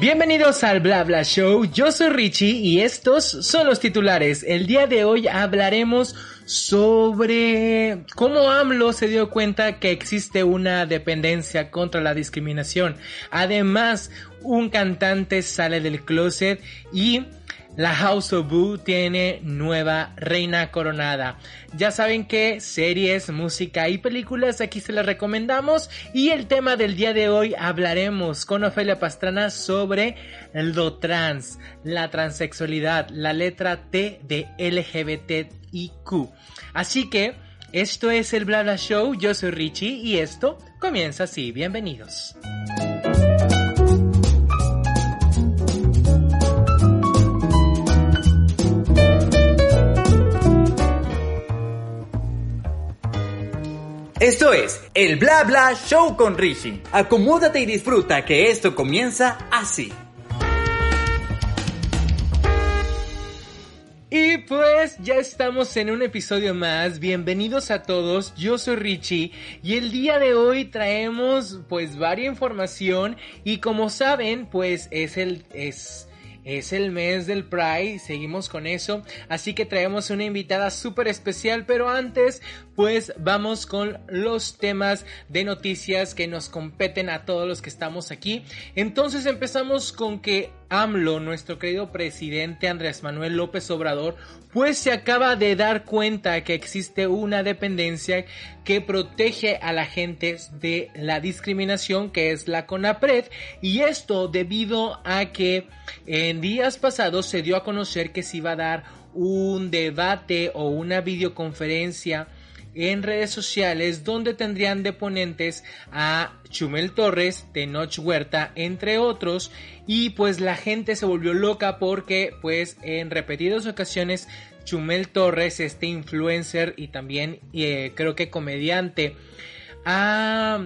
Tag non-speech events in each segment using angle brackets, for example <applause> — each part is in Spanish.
Bienvenidos al Bla Bla Show, yo soy Richie y estos son los titulares. El día de hoy hablaremos sobre cómo AMLO se dio cuenta que existe una dependencia contra la discriminación. Además, un cantante sale del closet y la House of Boo tiene nueva reina coronada. Ya saben que series, música y películas aquí se las recomendamos y el tema del día de hoy hablaremos con Ofelia Pastrana sobre lo trans, la transexualidad, la letra T de LGBTIQ. Así que esto es el Blabla Show, yo soy Richie y esto comienza así, bienvenidos. Esto es el Bla Bla Show con Rishi. Acomódate y disfruta que esto comienza así. Y pues ya estamos en un episodio más. Bienvenidos a todos. Yo soy Richie y el día de hoy traemos pues varia información y como saben pues es el es es el mes del Pride, seguimos con eso, así que traemos una invitada súper especial, pero antes pues vamos con los temas de noticias que nos competen a todos los que estamos aquí. Entonces empezamos con que AMLO, nuestro querido presidente Andrés Manuel López Obrador, pues se acaba de dar cuenta que existe una dependencia que protege a la gente de la discriminación que es la CONAPRED. Y esto debido a que en días pasados se dio a conocer que se iba a dar un debate o una videoconferencia en redes sociales donde tendrían de ponentes a Chumel Torres, Tenoch Huerta, entre otros, y pues la gente se volvió loca porque pues en repetidas ocasiones Chumel Torres, este influencer y también eh, creo que comediante, ha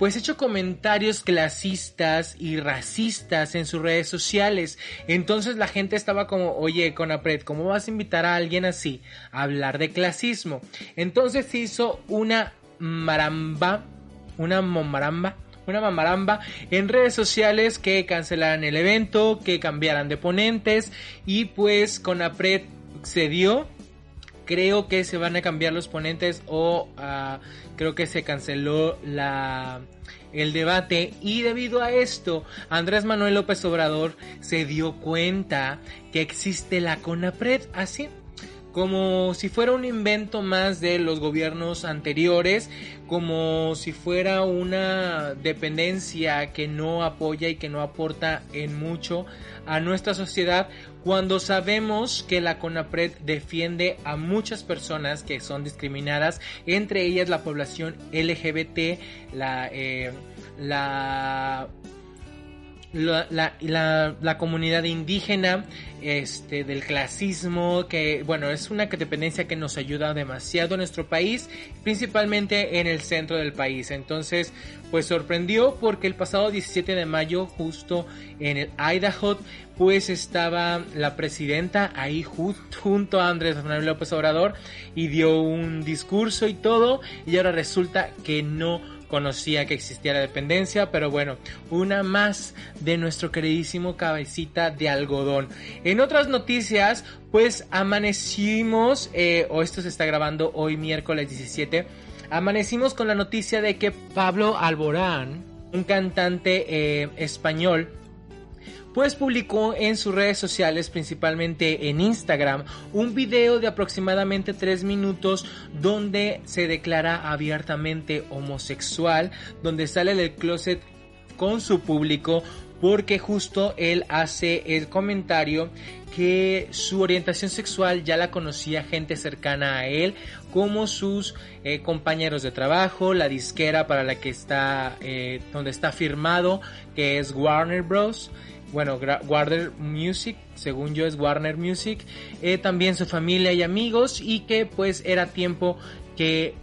pues hecho comentarios clasistas y racistas en sus redes sociales. Entonces la gente estaba como, oye, Conapred, ¿cómo vas a invitar a alguien así a hablar de clasismo? Entonces hizo una maramba, una mamaramba, una mamaramba en redes sociales que cancelaran el evento, que cambiaran de ponentes y pues Conapred cedió creo que se van a cambiar los ponentes o uh, creo que se canceló la el debate. Y debido a esto Andrés Manuel López Obrador se dio cuenta que existe la CONAPRED así como si fuera un invento más de los gobiernos anteriores, como si fuera una dependencia que no apoya y que no aporta en mucho a nuestra sociedad, cuando sabemos que la CONAPRED defiende a muchas personas que son discriminadas, entre ellas la población LGBT, la, eh, la la, la, la, comunidad indígena, este, del clasismo, que bueno, es una dependencia que nos ayuda demasiado en nuestro país, principalmente en el centro del país. Entonces, pues sorprendió porque el pasado 17 de mayo, justo en el Idaho, pues estaba la presidenta ahí junto a Andrés Manuel López Obrador y dio un discurso y todo, y ahora resulta que no conocía que existía la dependencia, pero bueno, una más de nuestro queridísimo cabecita de algodón. En otras noticias, pues amanecimos, eh, o esto se está grabando hoy miércoles 17, amanecimos con la noticia de que Pablo Alborán, un cantante eh, español, pues publicó en sus redes sociales, principalmente en Instagram, un video de aproximadamente 3 minutos donde se declara abiertamente homosexual, donde sale del closet con su público porque justo él hace el comentario que su orientación sexual ya la conocía gente cercana a él, como sus eh, compañeros de trabajo, la disquera para la que está, eh, donde está firmado, que es Warner Bros. Bueno, Warner Music, según yo es Warner Music, eh, también su familia y amigos y que pues era tiempo que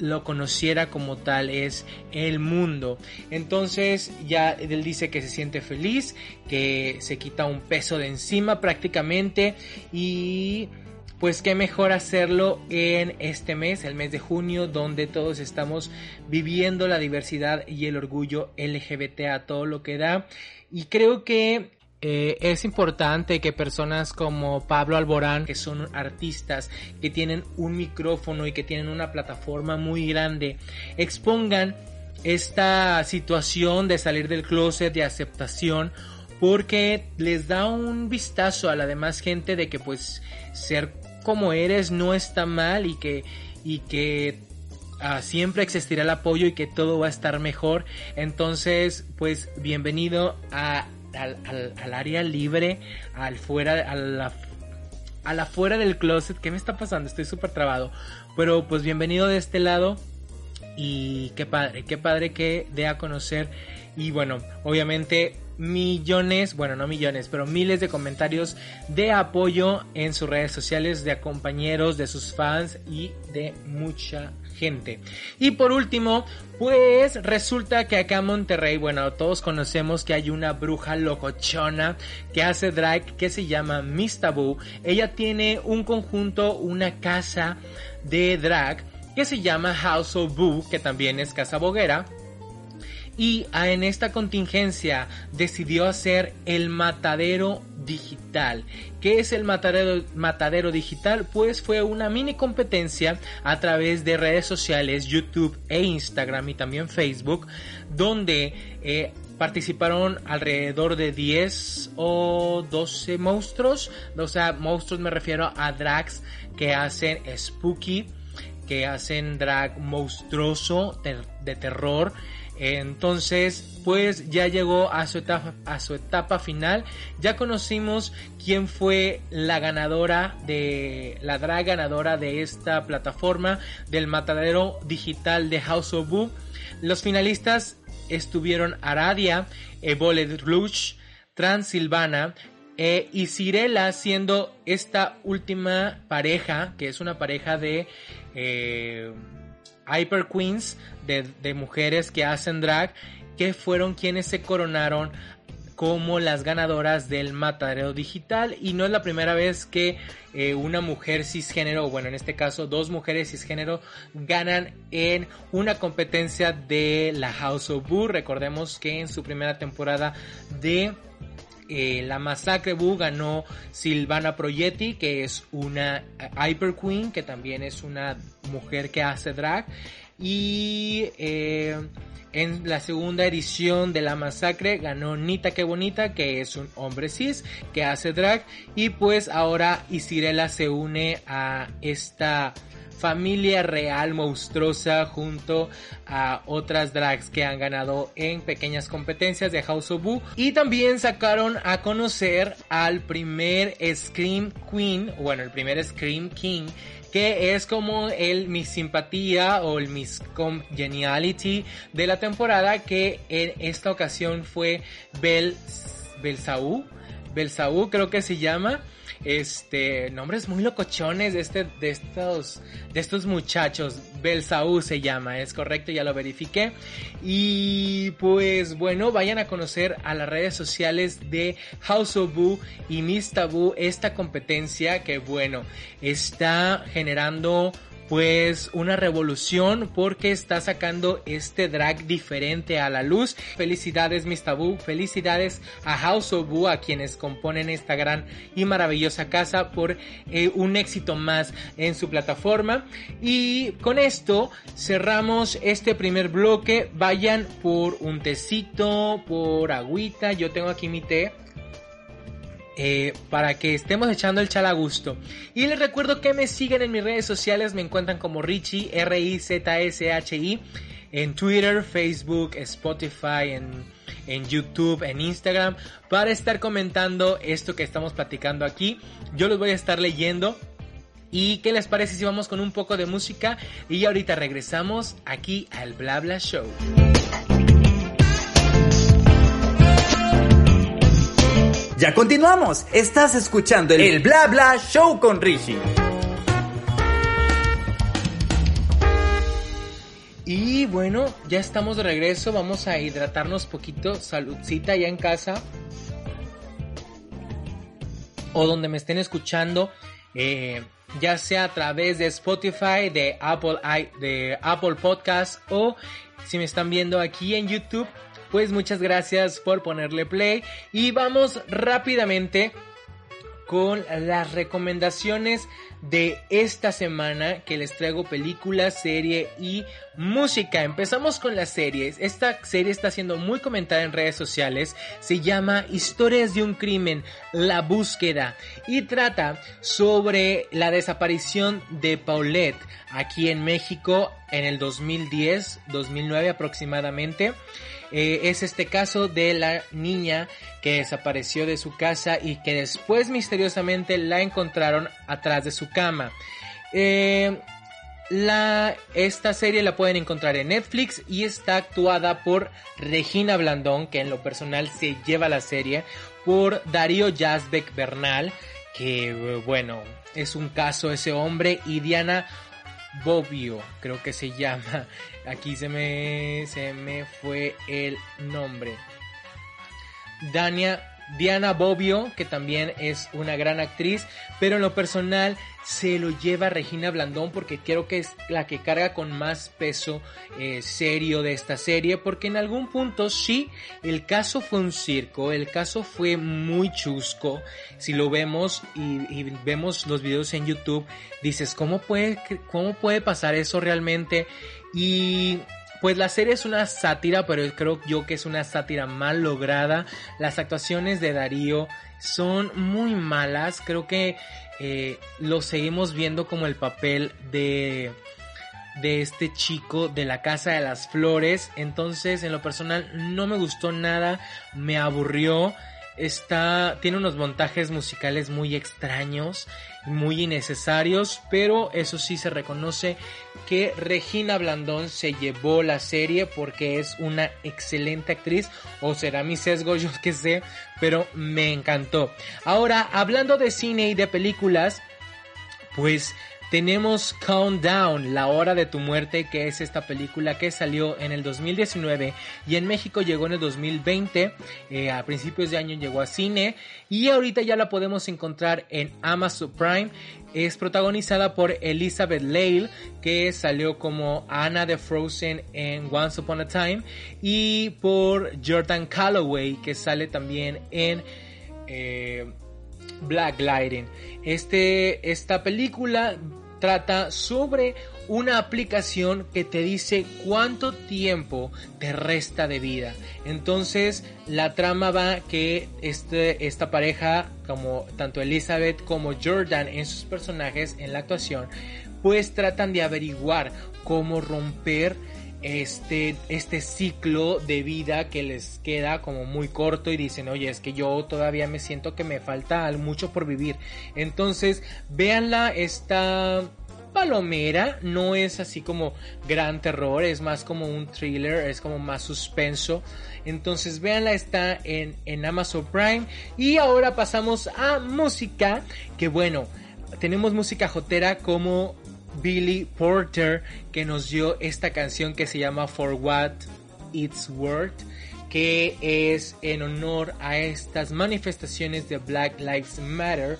lo conociera como tal es el mundo. Entonces ya él dice que se siente feliz, que se quita un peso de encima prácticamente y pues qué mejor hacerlo en este mes, el mes de junio, donde todos estamos viviendo la diversidad y el orgullo LGBT a todo lo que da. Y creo que eh, es importante que personas como Pablo Alborán, que son artistas, que tienen un micrófono y que tienen una plataforma muy grande, expongan esta situación de salir del closet, de aceptación, porque les da un vistazo a la demás gente de que pues ser como eres no está mal y que, y que ah, siempre existirá el apoyo y que todo va a estar mejor. Entonces, pues bienvenido a, al, área libre, al fuera, a la, a la fuera del closet. ¿Qué me está pasando? Estoy súper trabado. Pero pues bienvenido de este lado. Y qué padre, qué padre que dé a conocer. Y bueno, obviamente millones, bueno, no millones, pero miles de comentarios de apoyo en sus redes sociales de compañeros, de sus fans y de mucha Y por último, pues resulta que acá en Monterrey, bueno, todos conocemos que hay una bruja locochona que hace drag que se llama Miss Taboo. Ella tiene un conjunto, una casa de drag que se llama House of Boo, que también es casa boguera y en esta contingencia decidió hacer el matadero digital. ¿Qué es el matadero, matadero digital? Pues fue una mini competencia a través de redes sociales, YouTube e Instagram y también Facebook, donde eh, participaron alrededor de 10 o 12 monstruos. O sea, monstruos me refiero a drags que hacen spooky, que hacen drag monstruoso de terror entonces, pues ya llegó a su etapa, final. Ya conocimos quién fue la ganadora de la drag ganadora de esta plataforma del matadero digital de House of Boo. Los finalistas estuvieron Aradia, Evole Rouge, Transilvana, eh, y Cirela siendo esta última pareja, que es una pareja de eh, Hyper Queens de, mujeres que hacen drag que fueron quienes se coronaron como las ganadoras del matadero digital y no es la primera vez que eh, una mujer cisgénero, bueno en este caso dos mujeres cisgénero ganan en una competencia de la House of Boo. Recordemos que en su primera temporada de eh, la Masacre Boo ganó Silvana Proietti, que es una eh, Hyper Queen, que también es una mujer que hace drag. Y eh, en la segunda edición de la masacre ganó Nita Que Bonita, que es un hombre cis que hace drag. Y pues ahora Isirela se une a esta familia real monstruosa junto a otras drags que han ganado en pequeñas competencias de House of Boo. Y también sacaron a conocer al primer Scream Queen, bueno, el primer Scream King que es como el Miss Simpatía o el Miss Congeniality de la temporada que en esta ocasión fue Bel Belsaú, Belsaú creo que se llama este nombres muy locochones de este de estos de estos muchachos. Belsaú se llama es correcto ya lo verifiqué. Y pues bueno vayan a conocer a las redes sociales de House of Boo y Miss Taboo esta competencia que bueno está generando pues una revolución porque está sacando este drag diferente a la luz. Felicidades Miss felicidades a House of Boo, a quienes componen esta gran y maravillosa casa por eh, un éxito más en su plataforma. Y con esto cerramos este primer bloque. Vayan por un tecito, por agüita. Yo tengo aquí mi té eh, para que estemos echando el chal a gusto. Y les recuerdo que me siguen en mis redes sociales, me encuentran como Richie, R-I-Z-S-H-I, en Twitter, Facebook, Spotify, en, en YouTube, en Instagram, para estar comentando esto que estamos platicando aquí. Yo los voy a estar leyendo. ¿Y qué les parece si vamos con un poco de música? Y ahorita regresamos aquí al Blabla Show. Ya continuamos. Estás escuchando el, Bla Bla Show con Rishi. Y bueno, ya estamos de regreso. Vamos a hidratarnos poquito. Saludcita ya en casa. O donde me estén escuchando. Eh, ya sea a través de Spotify, de Apple, de Apple Podcast o si me están viendo aquí en YouTube, pues muchas gracias por ponerle play y vamos rápidamente con las recomendaciones de esta semana que les traigo película, serie y música. Empezamos con las series. Esta serie está siendo muy comentada en redes sociales. Se llama Historias de un crimen, la búsqueda y trata sobre la desaparición de Paulette aquí en México en el 2010, 2009 aproximadamente. Eh, es este caso de la niña que desapareció de su casa y que después misteriosamente la encontraron atrás de su cama. Eh, la, esta serie la pueden encontrar en Netflix y está actuada por Regina Blandón, que en lo personal se lleva la serie, por Darío Yazbek Bernal, que bueno, es un caso ese hombre, y Diana Bobbio, creo que se <laughs> llama. Aquí se me, se me fue el nombre. Dania, Diana Bobbio, que también es una gran actriz, pero en lo personal se lo lleva Regina Blandón porque creo que es la que carga con más peso eh, serio de esta serie, porque en algún punto sí, el caso fue un circo, el caso fue muy chusco, si lo vemos y, y vemos los videos en YouTube, dices, ¿cómo puede, cómo puede pasar eso realmente? Y pues la serie es una sátira, pero creo yo que es una sátira mal lograda. Las actuaciones de Darío son muy malas. Creo que eh, lo seguimos viendo como el papel de de este chico de la casa de las flores. Entonces, en lo personal, no me gustó nada, me aburrió está tiene unos montajes musicales muy extraños, muy innecesarios, pero eso sí se reconoce que Regina Blandón se llevó la serie porque es una excelente actriz o será mi sesgo, <laughs> yo que sé, pero me encantó. Ahora, hablando de cine y de películas, pues tenemos Countdown, La Hora de tu Muerte, que es esta película que salió en el 2019 y en México llegó en el 2020. Eh, a principios de año llegó a cine y ahorita ya la podemos encontrar en Amazon Prime. Es protagonizada por Elizabeth Lale, que salió como Anna de Frozen en Once Upon a Time, y por Jordan Calloway, que sale también en... Eh, Black Lighting. Este, esta película trata sobre una aplicación que te dice cuánto tiempo te resta de vida. Entonces la trama va que este, esta pareja, como tanto Elizabeth como Jordan en sus personajes en la actuación, pues tratan de averiguar cómo romper este, este ciclo de vida que les queda como muy corto y dicen, oye, es que yo todavía me siento que me falta mucho por vivir. Entonces, véanla, esta palomera, no es así como gran terror, es más como un thriller, es como más suspenso. Entonces, véanla, está en, en Amazon Prime. Y ahora pasamos a música, que bueno, tenemos música jotera como Billy Porter que nos dio esta canción que se llama For What It's Worth que es en honor a estas manifestaciones de Black Lives Matter.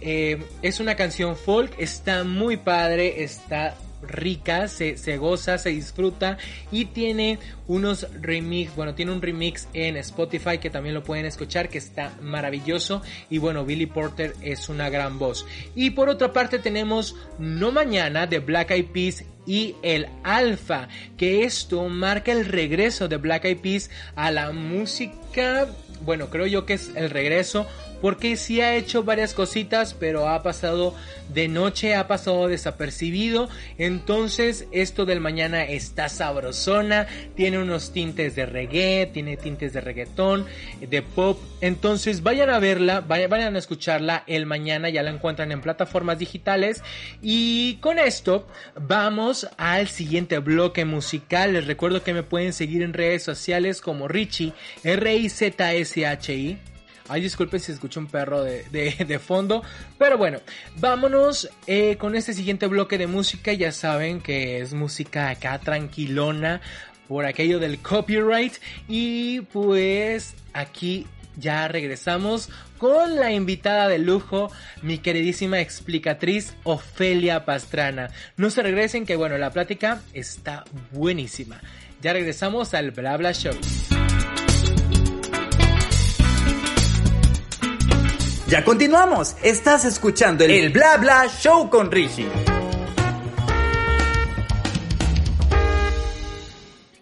Eh, es una canción folk, está muy padre, está rica, se, se, goza, se disfruta y tiene unos remix, bueno, tiene un remix en Spotify que también lo pueden escuchar, que está maravilloso y bueno, Billy Porter es una gran voz. Y por otra parte tenemos No Mañana de Black Eyed Peas y el Alfa, que esto marca el regreso de Black Eyed Peas a la música, bueno, creo yo que es el regreso porque sí ha hecho varias cositas, pero ha pasado de noche, ha pasado desapercibido. Entonces, esto del mañana está sabrosona, tiene unos tintes de reggae, tiene tintes de reggaetón, de pop. Entonces, vayan a verla, vayan, a escucharla el mañana, ya la encuentran en plataformas digitales. Y con esto, vamos al siguiente bloque musical. Les recuerdo que me pueden seguir en redes sociales como Richie, R-I-Z-S-H-I. Ay, disculpen si escucho un perro de, fondo. Pero bueno, vámonos eh, con este siguiente bloque de música. Ya saben que es música acá tranquilona por aquello del copyright. Y pues aquí ya regresamos con la invitada de lujo, mi queridísima explicatriz Ofelia Pastrana. No se regresen que bueno, la plática está buenísima. Ya regresamos al Blabla Show. Ya continuamos. Estás escuchando el, Bla Bla Show con Richie.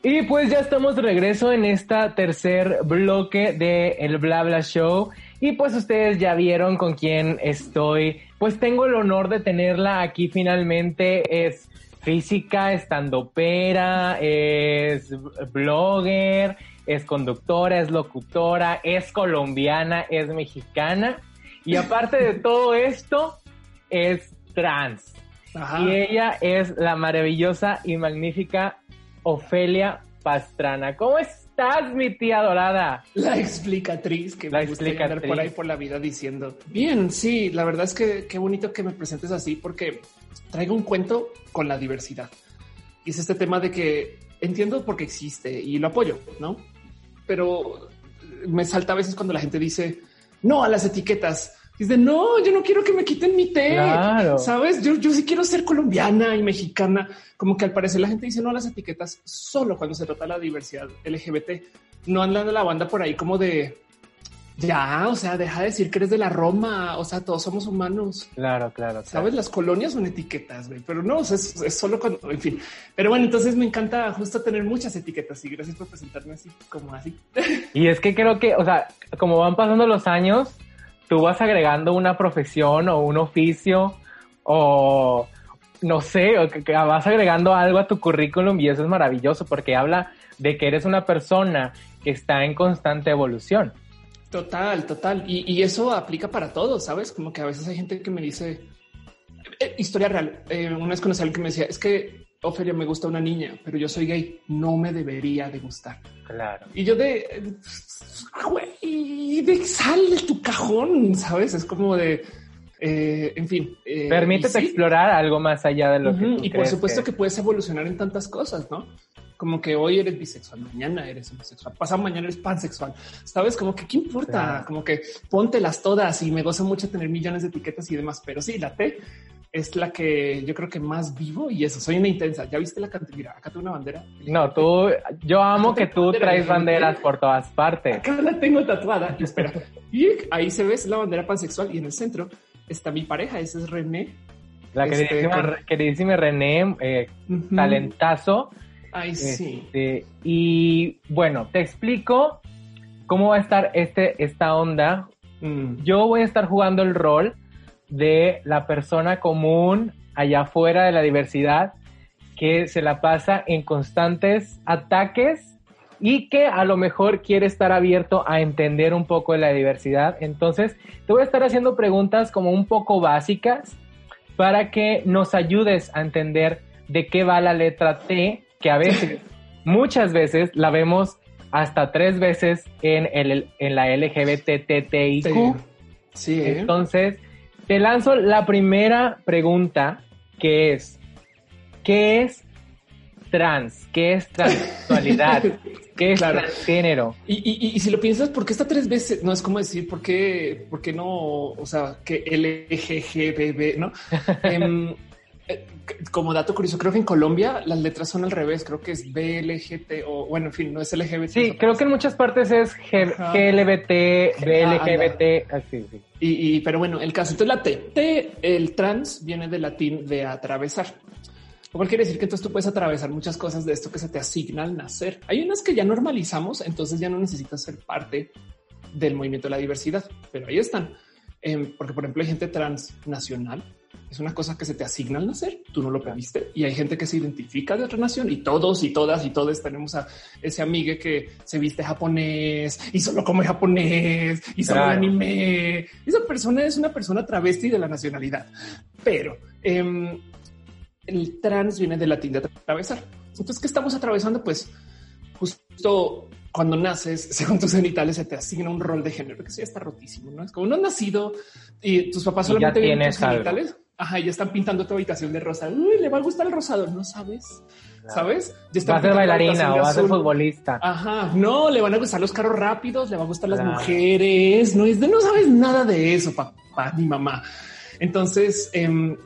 Y pues ya estamos de regreso en esta tercer bloque de el Bla Bla Show. Y pues ustedes ya vieron con quién estoy. Pues tengo el honor de tenerla aquí finalmente. Es física, estandopera, es blogger, es conductora, es locutora, es colombiana, es mexicana. Y aparte de todo esto, es trans. Y ella es la maravillosa y magnífica Ofelia Pastrana. ¿Cómo estás, mi tía dorada? La explicatriz que me gusta por ahí por la vida diciendo. Bien, sí, la verdad es que qué bonito que me presentes así porque traigo un cuento con la diversidad. Y es este tema de que entiendo por qué existe y lo apoyo, ¿no? Pero me salta a veces cuando la gente dice no a las etiquetas Dice, no, yo no quiero que me quiten mi té. Sabes, yo, yo sí quiero ser colombiana y mexicana. Como que al parecer la gente dice no a las etiquetas solo cuando se trata de la diversidad LGBT. No andan de la banda por ahí como de ya, o sea, deja de decir que eres de la Roma. O sea, todos somos humanos. Claro, claro. Sabes, las colonias son etiquetas, pero no, es, es, solo cuando, en fin. Pero bueno, entonces me encanta justo tener muchas etiquetas y gracias por presentarme así como así. Y es que creo que, o sea, como van pasando los años, tú vas agregando una profesión o un oficio o no sé, o que, vas agregando algo a tu currículum y eso es maravilloso porque habla de que eres una persona que está en constante evolución. Total, total. Y, eso aplica para todos, ¿sabes? Como que a veces hay gente que me dice, eh, historia real, eh, una vez conocí a alguien que me decía, es que Ofelia me gusta una niña, pero yo soy gay, no me debería de gustar. Claro. Y yo de, güey, de sal de tu cajón, ¿sabes? Es como de, eh, en fin. Eh, Permítete explorar algo más allá de lo que Y por supuesto que... puedes evolucionar en tantas cosas, ¿no? Como que hoy eres bisexual, mañana eres homosexual, pasado mañana eres pansexual. Sabes como que qué importa, como que póntelas todas y me goza mucho tener millones de etiquetas y demás. Pero sí, la T es la que yo creo que más vivo y eso soy una intensa. Ya viste la cantidad. Mira, acá tengo una bandera. No, tú, yo amo que tú traes banderas por todas partes. Acá la tengo tatuada. Espera, y ahí se ve la bandera pansexual y en el centro está mi pareja. Ese es René. La este, queridísima, René, eh, talentazo. Ay, sí. Este, y bueno, te explico cómo va a estar este, esta onda. Mm. Yo voy a estar jugando el rol de la persona común allá afuera de la diversidad que se la pasa en constantes ataques y que a lo mejor quiere estar abierto a entender un poco de la diversidad. Entonces, te voy a estar haciendo preguntas como un poco básicas para que nos ayudes a entender de qué va la letra T, que a veces, <laughs> muchas veces la vemos hasta tres veces en, el, en la LGBTTIQ. Sí. Entonces, te lanzo la primera pregunta que es, ¿qué es trans? ¿Qué es transexualidad? <laughs> ¿Qué es transgénero? Y, si lo piensas, ¿por qué está tres veces? No es como decir, ¿por qué, por qué no? O sea, que LGGBB, ¿no? <laughs> como dato curioso, creo que en Colombia las letras son al revés. Creo que es BLGT o bueno, en fin, no es LGBT. Sí, creo que en muchas partes es GLBT, BLGBT, así. Sí. Y, pero bueno, el caso, entonces la T, T, el trans viene del latín de atravesar. Lo cual quiere decir que entonces tú puedes atravesar muchas cosas de esto que se te asigna al nacer. Hay unas que ya normalizamos, entonces ya no necesitas ser parte del movimiento de la diversidad, pero ahí están. Em, porque, por ejemplo, hay gente transnacional es una cosa que se te asigna al nacer. Tú no lo pediste y hay gente que se identifica de otra nación y todos y todas y todos tenemos a ese amigo que se viste japonés y solo come japonés y solo anime. Esa persona es una persona travesti de la nacionalidad, pero em, el trans viene del latín de atravesar. Entonces, ¿qué estamos atravesando? Pues justo cuando naces, <laughs> según tus genitales, se te asigna un rol de género que sí está rotísimo, ¿no? Es como no has nacido y tus papás solamente tienen tus genitales. Ajá, ya están pintando tu habitación de rosa. Uy, le va a gustar el rosado. No sabes ¿sabes? va a ser bailarina o va a ser futbolista. Ajá, no, le van a gustar los carros rápidos, le van a gustar las mujeres, no es de no sabes nada de eso, papá ni mamá. Entonces, eh,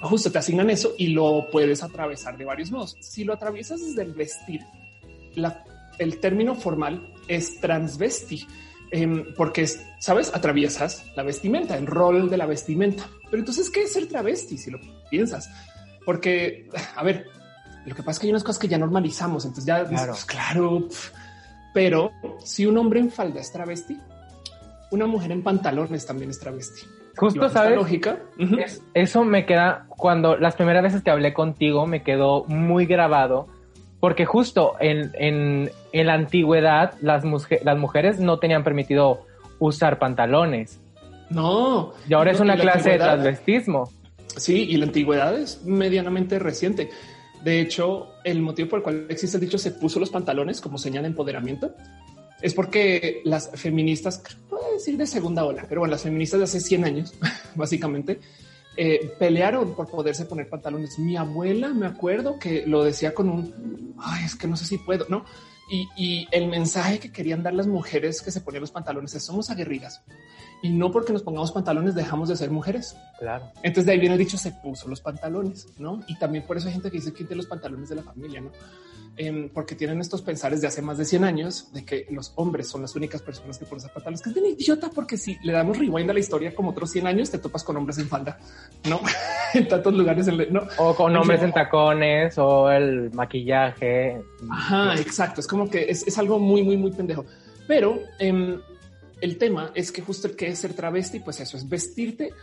justo te asignan eso y lo puedes atravesar de varios modos. Si lo atraviesas desde el vestir, el término formal es transvesti, em, porque sabes, atraviesas la vestimenta, el rol de la vestimenta. Pero entonces, ¿qué es ser travesti? Si lo piensas, porque a ver, lo que pasa es que hay unas cosas que ya normalizamos. Entonces ya claro, pues, claro pero si un hombre en falda es travesti, una mujer en pantalones también es travesti. Justo, ¿sabes? Lógica. eso me queda, cuando las primeras veces que hablé contigo, me quedó muy grabado, porque justo en, en, en la antigüedad las, las mujeres no tenían permitido usar pantalones. No. Y ahora es una clase de transvestismo. Sí, y la antigüedad es medianamente reciente. De hecho, el motivo por el cual existe el dicho se puso los pantalones como señal de empoderamiento es porque las feministas, puedo decir de segunda ola, pero bueno, las feministas de hace 100 años, <laughs> básicamente, eh, pelearon por poderse poner pantalones. Mi abuela, me acuerdo que lo decía con un, ay, es que no sé si puedo, ¿no? Y, y el mensaje que querían dar las mujeres que se ponían los pantalones es somos aguerridas y no porque nos pongamos pantalones dejamos de ser mujeres. Claro. Entonces de ahí viene el dicho se puso los pantalones, ¿no? Y también por eso hay gente que dice quite los pantalones de la familia, ¿no? Em, porque tienen estos pensares de hace más de 100 años de que los hombres son las únicas personas que usar pantalones, que es bien idiota porque si le damos rewind a la historia como otros 100 años, te topas con hombres en falda, ¿no? <laughs> en tantos lugares. ¿no? O con hombres en tacones o el maquillaje. Ajá, exacto. Es como que es, es algo muy, muy, muy pendejo. Pero eh, el tema es que justo el que es ser travesti, pues eso es vestirte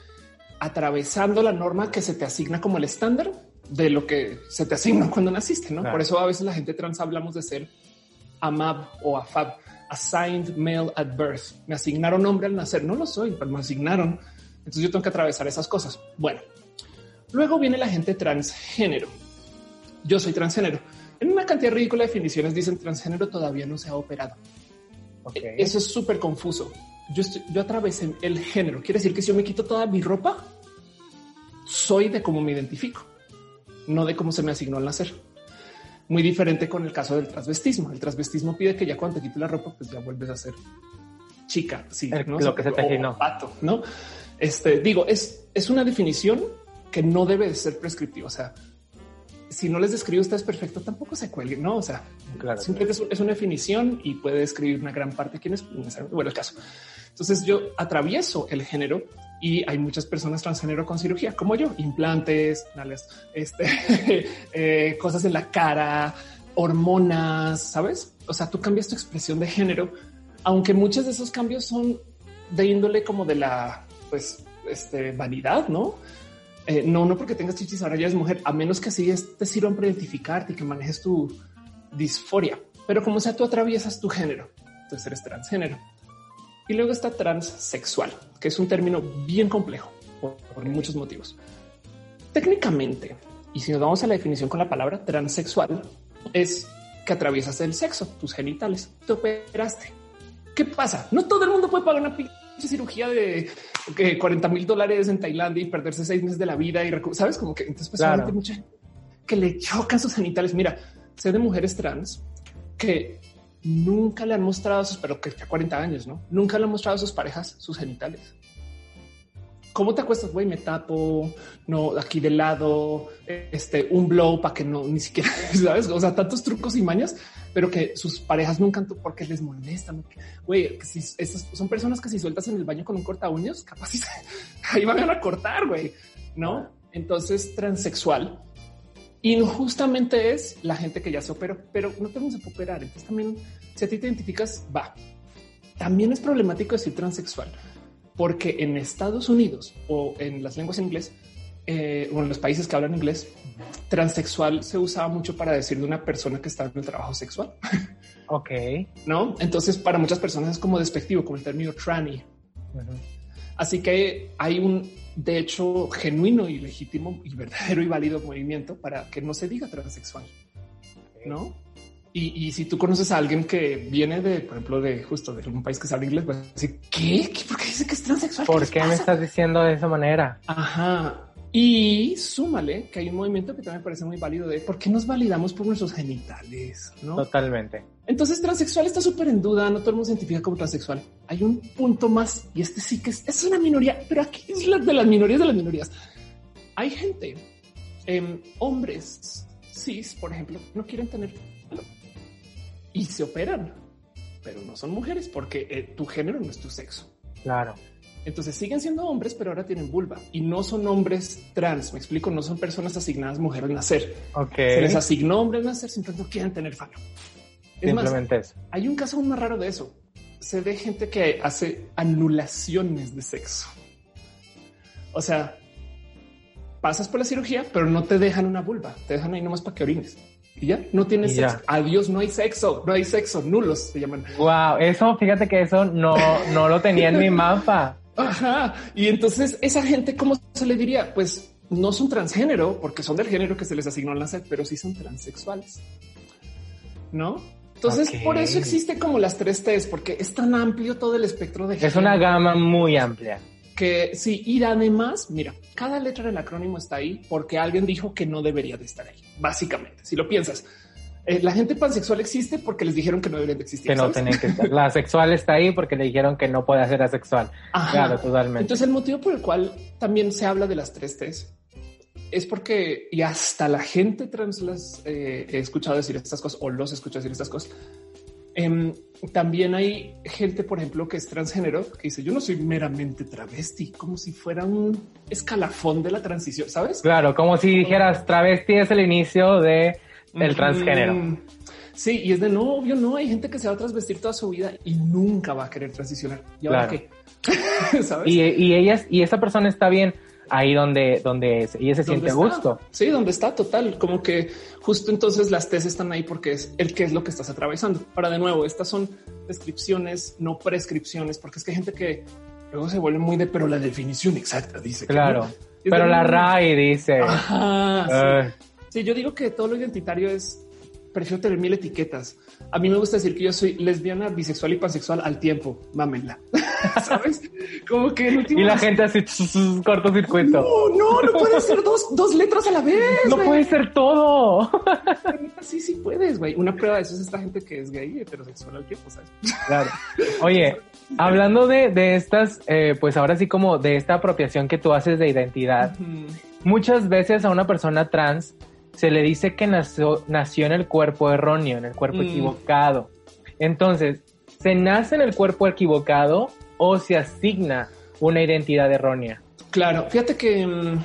atravesando la norma que se te asigna como el estándar de lo que se te asigna cuando naciste, ¿no? Por eso a veces la gente trans hablamos de ser AMAB o AFAB, Assigned Male at Birth. Me asignaron hombre al nacer, no lo soy, pero me asignaron. Entonces yo tengo que atravesar esas cosas. Bueno, luego viene la gente transgénero. Yo soy transgénero. En una cantidad ridícula de definiciones dicen transgénero todavía no se ha operado. Eso es súper confuso. Yo, estoy, yo atravesé el género. Quiere decir que si yo me quito toda mi ropa, soy de cómo me identifico, no de cómo se me asignó al nacer. Muy diferente con el caso del transvestismo. El transvestismo pide que ya cuando te quites la ropa, pues ya vuelves a ser chica. Sí, ¿no? lo que se te asignó. Pato, no? Este digo, es, es una definición que no debe de ser prescriptiva. O sea, si no les describo ustedes perfecto, tampoco se cuelguen, no? O sea, claro, simplemente Es, una definición y puede describir una gran parte de quienes, bueno, el caso. Entonces yo atravieso el género y hay muchas personas transgénero con cirugía, como yo, implantes, este, <laughs> eh, cosas en la cara, hormonas, ¿sabes? O sea, tú cambias tu expresión de género, aunque muchos de esos cambios son de índole como de la, pues, este, vanidad, ¿no? Eh, no, no porque tengas chichis ahora ya es mujer, a menos que así te sirvan para identificarte y que manejes tu disforia. Pero como sea, tú atraviesas tu género, entonces eres transgénero. Y luego está transexual, que es un término bien complejo por, por muchos motivos. Técnicamente, y si nos vamos a la definición con la palabra transexual, es que atraviesas el sexo, tus genitales, te operaste. ¿Qué pasa? No todo el mundo puede pagar una cirugía de que 40 mil dólares en Tailandia y perderse seis meses de la vida y sabes como que entonces pues, mucha que le chocan sus genitales. Mira, sé de mujeres trans que nunca le han mostrado a sus, pero que a 40 años, no nunca le han mostrado a sus parejas sus genitales. ¿Cómo te acuestas? Güey, me tapo, no, aquí de lado, este, un blow para que no, ni siquiera, <laughs> ¿sabes? O sea, tantos trucos y mañas, pero que sus parejas nunca, porque les molestan. Güey, que si esas son personas que si sueltas en el baño con un corta uñas, capaz <laughs> ahí van a cortar, güey, ¿no? Entonces, transexual, injustamente es la gente que ya se operó, pero no tenemos que operar. Entonces también, si a ti te identificas, va. También es problemático decir transexual porque en Estados Unidos o en las lenguas en inglés eh, o en los países que hablan inglés, transexual se usaba mucho para decir de una persona que está en el trabajo sexual. <laughs> Ok. No, entonces para muchas personas es como despectivo, como el término tranny. Así que hay un, de hecho, genuino y legítimo y verdadero y válido movimiento para que no se diga transexual. No? Y, si tú conoces a alguien que viene de, por ejemplo, de justo de un país que sabe inglés, vas a decir, ¿qué? ¿Por qué dice que es transexual? ¿Por qué, me estás diciendo de esa manera? Ajá. Y súmale que hay un movimiento que también me parece muy válido de por qué nos validamos por nuestros genitales, ¿no? Totalmente. Entonces, transexual está súper en duda. No todo el mundo se identifica como transexual. Hay un punto más y este sí que es, es una minoría, pero aquí es la de las minorías de las minorías. Hay gente, eh, hombres cis, por ejemplo, no quieren tener y se operan, pero no son mujeres porque eh, tu género no es tu sexo. Claro. Entonces siguen siendo hombres, pero ahora tienen vulva y no son hombres trans. Me explico, no son personas asignadas mujeres al nacer. Ok. Se les asignó hombre al nacer, simplemente no quieren tener falo. Es más, Simplemente eso. hay un caso aún más raro de eso. Se ve gente que hace anulaciones de sexo. O sea, pasas por la cirugía, pero no te dejan una vulva, te dejan ahí nomás para que orines. Y ya no tienes ya. sexo. Adiós, no hay sexo, no hay sexo, nulos se llaman. Wow, eso, fíjate que eso no, no lo tenía en mi mapa. Ajá. Y entonces esa gente, ¿cómo se le diría? Pues no son transgénero porque son del género que se les asignó al nacer, pero sí son transexuales. ¿No? Entonces, por eso existe como las tres T's, porque es tan amplio todo el espectro de Es una gama muy amplia. que sí, y además, mira, cada letra del acrónimo está ahí porque alguien dijo que no debería de estar ahí. Básicamente, si lo piensas, eh, la gente pansexual existe porque les dijeron que no deberían de existir. Que no ¿sabes? tenía que estar. La sexual está ahí porque le dijeron que no puede ser asexual. Ajá. Claro, totalmente. Entonces, el motivo por el cual también se habla de las tres T's es porque y hasta la gente trans las eh, he escuchado decir estas cosas o los he escuchado decir estas cosas. Em, también hay gente, por ejemplo, que es transgénero que dice yo no soy meramente travesti, como si fuera un escalafón de la transición, sabes? Claro, como si dijeras travesti es el inicio de el transgénero. Sí, y es de no, obvio, no. Hay gente que se va a transvestir toda su vida y nunca va a querer transicionar. ¿Y ahora Claro. qué? <laughs> ¿Sabes? Y, y ellas, y esa persona está bien ahí donde, donde ella se ¿Dónde siente a gusto. Sí, donde está total. Como que justo entonces las tesis están ahí porque es el qué es lo que estás atravesando. Ahora, de nuevo, estas son descripciones, no prescripciones, porque es que hay gente que luego se vuelve muy de, pero la definición exacta dice. que Claro. no. Pero la. RAI dice. Ajá, sí. "Ay, Sí, yo digo que todo lo identitario es prefiero tener mil etiquetas. A mí me gusta decir que yo soy lesbiana, bisexual y pansexual al tiempo. Mámenla. <laughs> ¿Sabes? Como que en últimas- y la gente así, cortocircuito. No, no, no puedes ser dos, dos letras a la vez. <laughs> No puede ser todo. Sí, sí puedes, güey. Una prueba de eso es esta gente que es gay y heterosexual al tiempo, ¿sabes? Claro. Oye, hablando de, de estas, eh, pues ahora sí como de esta apropiación que tú haces de identidad, muchas veces a una persona trans se le dice que nació, nació en el cuerpo erróneo, en el cuerpo Mm. equivocado. Entonces, ¿se nace en el cuerpo equivocado o se asigna una identidad errónea? Claro, fíjate que mm,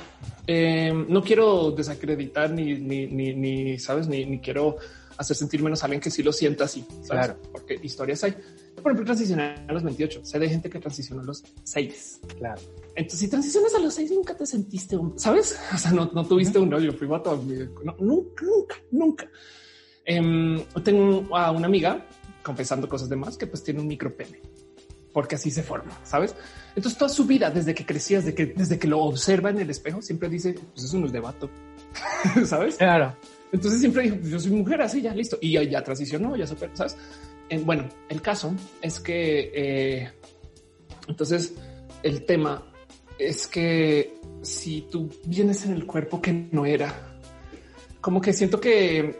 eh, no quiero desacreditar ni, ni, ni, ni, sabes, ni, ni quiero hacer sentir menos a alguien que sí lo sienta así, ¿sabes? Claro. Porque historias hay. Yo, por ejemplo, transicioné a los 28. Sé de gente que transicionó a los 6. Claro. Entonces, si transicionas a los 6, nunca te sentiste un, ¿sabes? <laughs> O sea, no, no tuviste un fui vato. No, nunca, nunca, nunca. Em, tengo a una amiga confesando cosas de más que pues tiene un micropene porque así se forma, ¿sabes? Entonces toda su vida, desde que crecía, desde que, desde que lo observa en el espejo, siempre dice, pues eso no es de vato, <laughs> ¿sabes? Claro. Entonces siempre dijo, pues yo soy mujer, así ya, listo. Y ya, ya transicionó, ya super, ¿sabes? Eh, bueno, el caso es que, eh, entonces, el tema es que si tú vienes en el cuerpo que no era, como que siento que,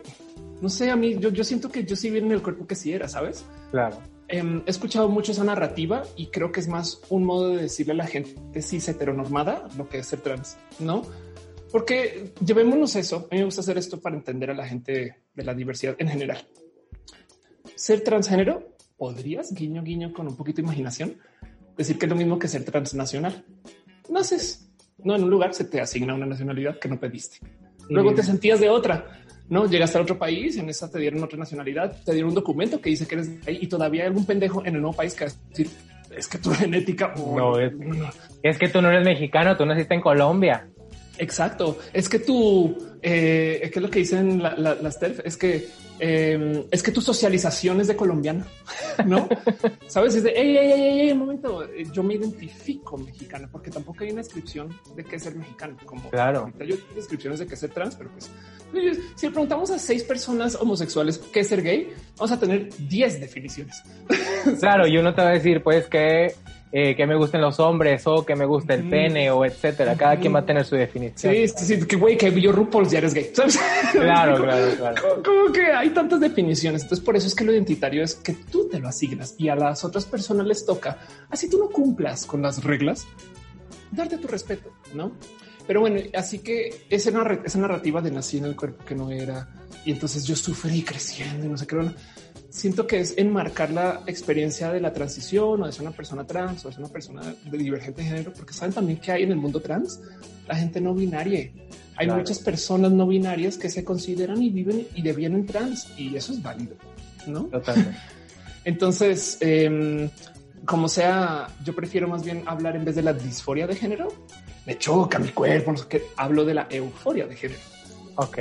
no sé, a mí, yo, yo siento que yo sí viene en el cuerpo que sí era, ¿sabes? Claro. Em, he escuchado mucho esa narrativa y creo que es más un modo de decirle a la gente cis heteronormada lo que es ser trans, ¿no? Porque llevémonos eso. A mí me gusta hacer esto para entender a la gente de la diversidad en general. Ser transgénero, podrías, guiño, guiño, con un poquito de imaginación, decir que es lo mismo que ser transnacional. Naces, no en un lugar, se te asigna una nacionalidad que no pediste. Luego te sentías de otra. No llegaste a otro país, en esa te dieron otra nacionalidad, te dieron un documento que dice que eres de ahí y todavía hay algún pendejo en el nuevo país que va a decir es que tu genética No, es- Es que tú no eres mexicano, tú naciste en Colombia. Exacto. Es que tú, eh, ¿qué es lo que dicen la- la- las TERF? Es que eh, es que tu socialización es de colombiana, ¿no? <laughs> Sabes, es de, ey, ey, ey, ey, un momento, yo me identifico mexicana porque tampoco hay una descripción de qué es ser mexicano. Como Claro. yo descripciones de qué es ser trans, pero pues oye, si le preguntamos a seis personas homosexuales qué es ser gay, vamos a tener 10 definiciones. Claro, y uno te va a decir, pues, que eh, que me gusten los hombres o que me guste el pene o etcétera. Cada quien va a tener su definición. Sí, sí, sí, que güey, que vio RuPaul's ya eres gay. ¿sabes? Claro, <laughs> claro, claro. Como, como que hay tantas definiciones. Entonces, por eso es que lo identitario es que tú te lo asignas y a las otras personas les toca, así tú no cumplas con las reglas, darte tu respeto, ¿no? Pero bueno, así que esa narrativa de nací en el cuerpo que no era y entonces yo sufrí creciendo y no sé qué. Siento que es enmarcar la experiencia de la transición o de ser una persona trans o de ser una persona de divergente género, porque saben también que hay en el mundo trans la gente no binaria. Hay Claro. muchas personas no binarias que se consideran y viven y devienen trans y eso es válido, ¿no? Totalmente. <laughs> Entonces, em, como sea, yo prefiero más bien hablar en vez de la disforia de género. Me choca mi cuerpo, no sé qué. Hablo de la euforia de género. Ok.